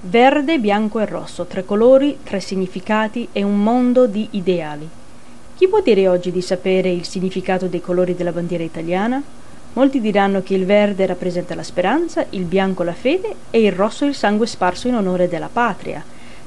Verde, bianco e rosso, tre colori, tre significati e un mondo di ideali. Chi può dire oggi di sapere il significato dei colori della bandiera italiana? Molti diranno che il verde rappresenta la speranza, il bianco la fede e il rosso il sangue sparso in onore della patria.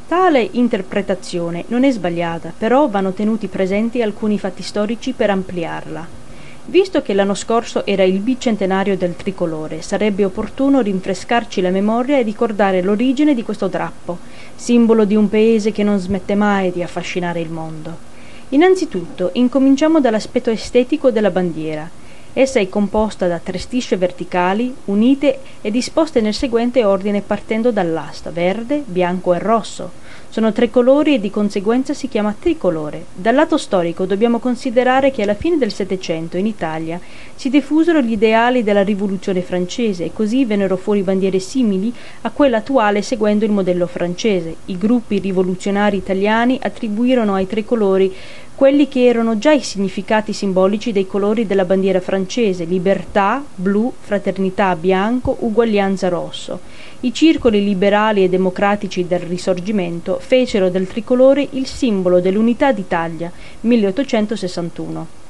Tale interpretazione non è sbagliata, però vanno tenuti presenti alcuni fatti storici per ampliarla. Visto che l'anno scorso era il bicentenario del tricolore, sarebbe opportuno rinfrescarci la memoria e ricordare l'origine di questo drappo, simbolo di un paese che non smette mai di affascinare il mondo. Innanzitutto, incominciamo dall'aspetto estetico della bandiera. Essa è composta da tre strisce verticali, unite e disposte nel seguente ordine partendo dall'asta verde, bianco e rosso, sono tre colori e di conseguenza si chiama tricolore. Dal lato storico dobbiamo considerare che alla fine del Settecento in Italia si diffusero gli ideali della rivoluzione francese e così vennero fuori bandiere simili a quella attuale seguendo il modello francese. I gruppi rivoluzionari italiani attribuirono ai tricolori quelli che erano già i significati simbolici dei colori della bandiera francese, libertà, blu, fraternità, bianco, uguaglianza, rosso. I circoli liberali e democratici del Risorgimento fecero del tricolore il simbolo dell'unità d'Italia, 1861.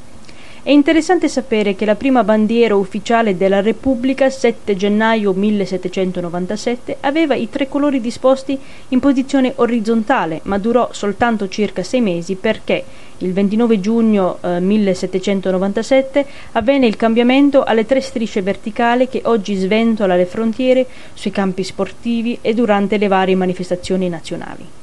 È interessante sapere che la prima bandiera ufficiale della Repubblica, 7 gennaio 1797, aveva i tre colori disposti in posizione orizzontale, ma durò soltanto circa sei mesi perché il 29 giugno eh, 1797 avvenne il cambiamento alle tre strisce verticali che oggi sventola le frontiere sui campi sportivi e durante le varie manifestazioni nazionali.